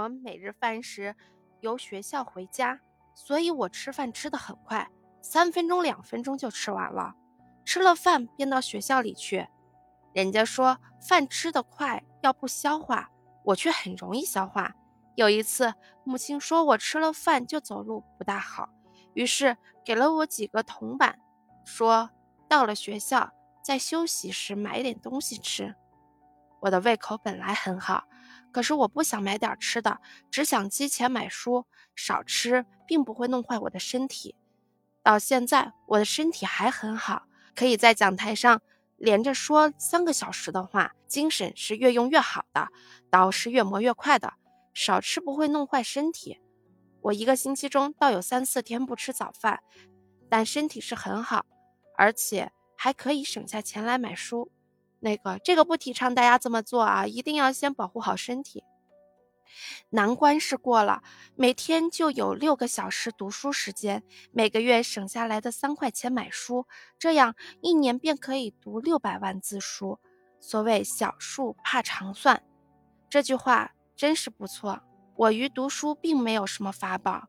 我每日饭时由学校回家，所以我吃饭吃得很快，三分钟、两分钟就吃完了。吃了饭便到学校里去。人家说饭吃得快要不消化，我却很容易消化。有一次，母亲说我吃了饭就走路不大好，于是给了我几个铜板，说到了学校在休息时买点东西吃。我的胃口本来很好。可是我不想买点吃的，只想积钱买书。少吃并不会弄坏我的身体。到现在我的身体还很好，可以在讲台上连着说三个小时的话，精神是越用越好的，刀是越磨越快的。少吃不会弄坏身体。我一个星期中倒有三四天不吃早饭，但身体是很好，而且还可以省下钱来买书。那个，这个不提倡大家这么做啊！一定要先保护好身体。难关是过了，每天就有六个小时读书时间，每个月省下来的三块钱买书，这样一年便可以读六百万字书。所谓“小数怕长算”，这句话真是不错。我于读书并没有什么法宝，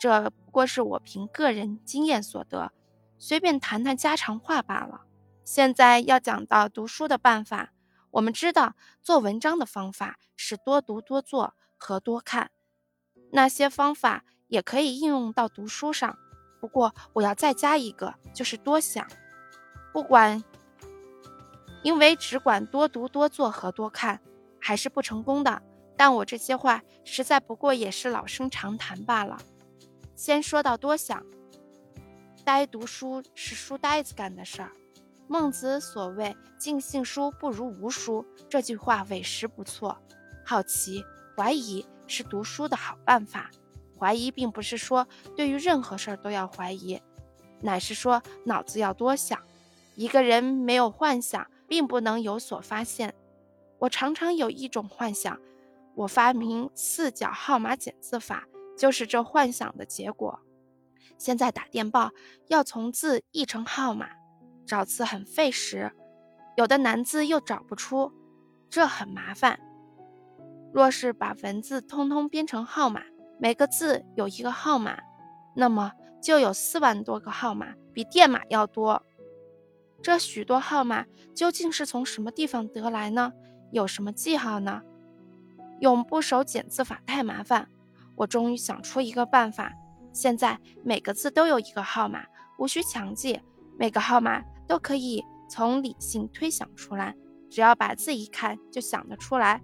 这不过是我凭个人经验所得，随便谈谈家常话罢了。现在要讲到读书的办法，我们知道做文章的方法是多读多做和多看，那些方法也可以应用到读书上。不过我要再加一个，就是多想。不管，因为只管多读多做和多看，还是不成功的。但我这些话实在不过也是老生常谈罢了。先说到多想，呆读书是书呆子干的事儿。孟子所谓“尽信书不如无书”这句话委实不错。好奇、怀疑是读书的好办法。怀疑并不是说对于任何事儿都要怀疑，乃是说脑子要多想。一个人没有幻想，并不能有所发现。我常常有一种幻想，我发明四角号码减字法，就是这幻想的结果。现在打电报要从字译成号码。找字很费时，有的难字又找不出，这很麻烦。若是把文字通通编成号码，每个字有一个号码，那么就有四万多个号码，比电码要多。这许多号码究竟是从什么地方得来呢？有什么记号呢？用部首减字法太麻烦，我终于想出一个办法。现在每个字都有一个号码，无需强记，每个号码。都可以从理性推想出来，只要把字一看就想得出来。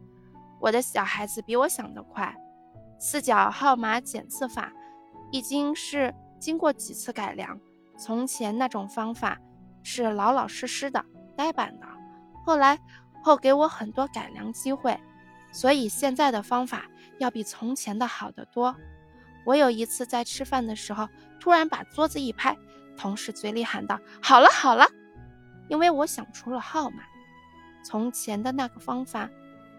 我的小孩子比我想得快。四角号码减字法已经是经过几次改良，从前那种方法是老老实实的、呆板的。后来后给我很多改良机会，所以现在的方法要比从前的好得多。我有一次在吃饭的时候，突然把桌子一拍。同事嘴里喊道：“好了好了，因为我想出了号码。从前的那个方法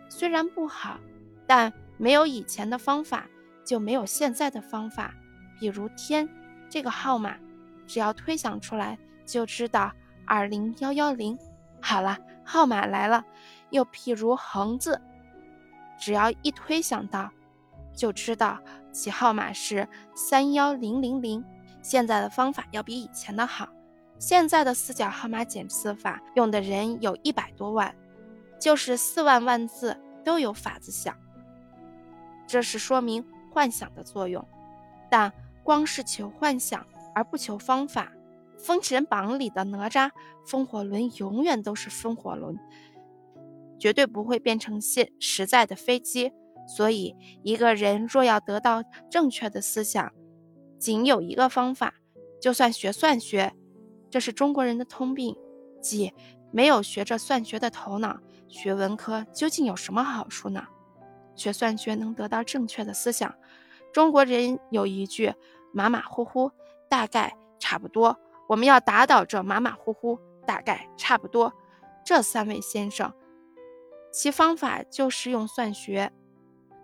虽然不好，但没有以前的方法就没有现在的方法。比如天这个号码，只要推想出来就知道二零幺幺零。好了，号码来了。又譬如横字，只要一推想到，就知道其号码是三幺零零零。”现在的方法要比以前的好。现在的四角号码减字法用的人有一百多万，就是四万万字都有法子想。这是说明幻想的作用。但光是求幻想而不求方法，《封神榜》里的哪吒风火轮永远都是风火轮，绝对不会变成现实在的飞机。所以，一个人若要得到正确的思想，仅有一个方法，就算学算学，这是中国人的通病，即没有学着算学的头脑。学文科究竟有什么好处呢？学算学能得到正确的思想。中国人有一句马马虎虎，大概差不多。我们要打倒这马马虎虎，大概差不多。这三位先生，其方法就是用算学。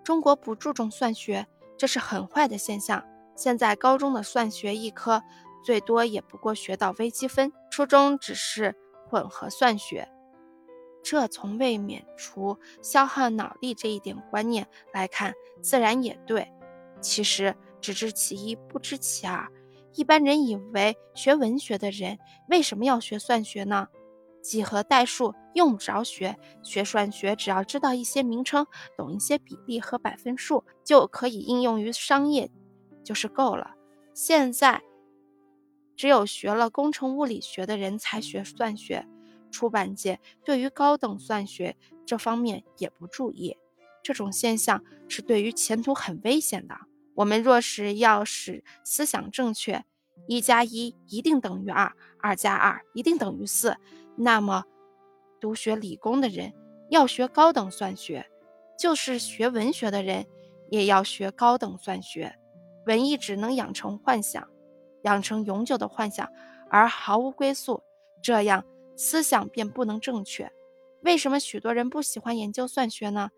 中国不注重算学，这是很坏的现象。现在高中的算学一科，最多也不过学到微积分；初中只是混合算学。这从未免除消耗脑力这一点观念来看，自然也对。其实只知其一，不知其二。一般人以为学文学的人为什么要学算学呢？几何代数用不着学，学算学只要知道一些名称，懂一些比例和百分数，就可以应用于商业，就是够了。现在只有学了工程物理学的人才学算学，出版界对于高等算学这方面也不注意，这种现象是对于前途很危险的。我们若是要使思想正确，一加一一定等于二，二加二一定等于四，那么读学理工的人要学高等算学，就是学文学的人也要学高等算学。文艺只能养成幻想，养成永久的幻想，而毫无归宿，这样思想便不能正确。为什么许多人不喜欢研究算学呢？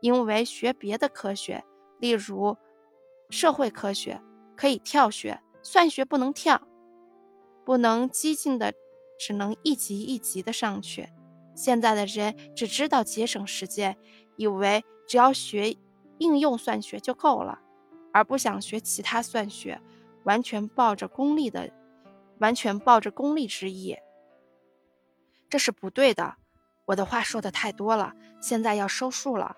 因为学别的科学，例如。社会科学可以跳学，算学不能跳，不能激进的，只能一级一级的上去。现在的人只知道节省时间，以为只要学应用算学就够了，而不想学其他算学，完全抱着功利的，完全抱着功利之意，这是不对的。我的话说的太多了，现在要收束了。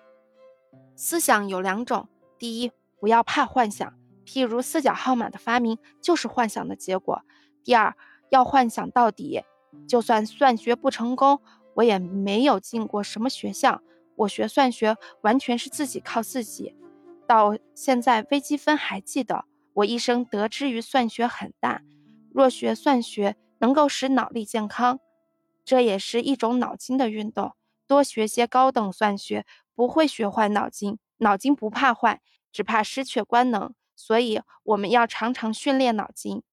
思想有两种，第一。不要怕幻想，譬如四角号码的发明就是幻想的结果。第二，要幻想到底，就算算学不成功，我也没有进过什么学校，我学算学完全是自己靠自己。到现在微积分还记得，我一生得之于算学很大。若学算学能够使脑力健康，这也是一种脑筋的运动。多学些高等算学，不会学坏脑筋，脑筋不怕坏。只怕失去官能，所以我们要常常训练脑筋。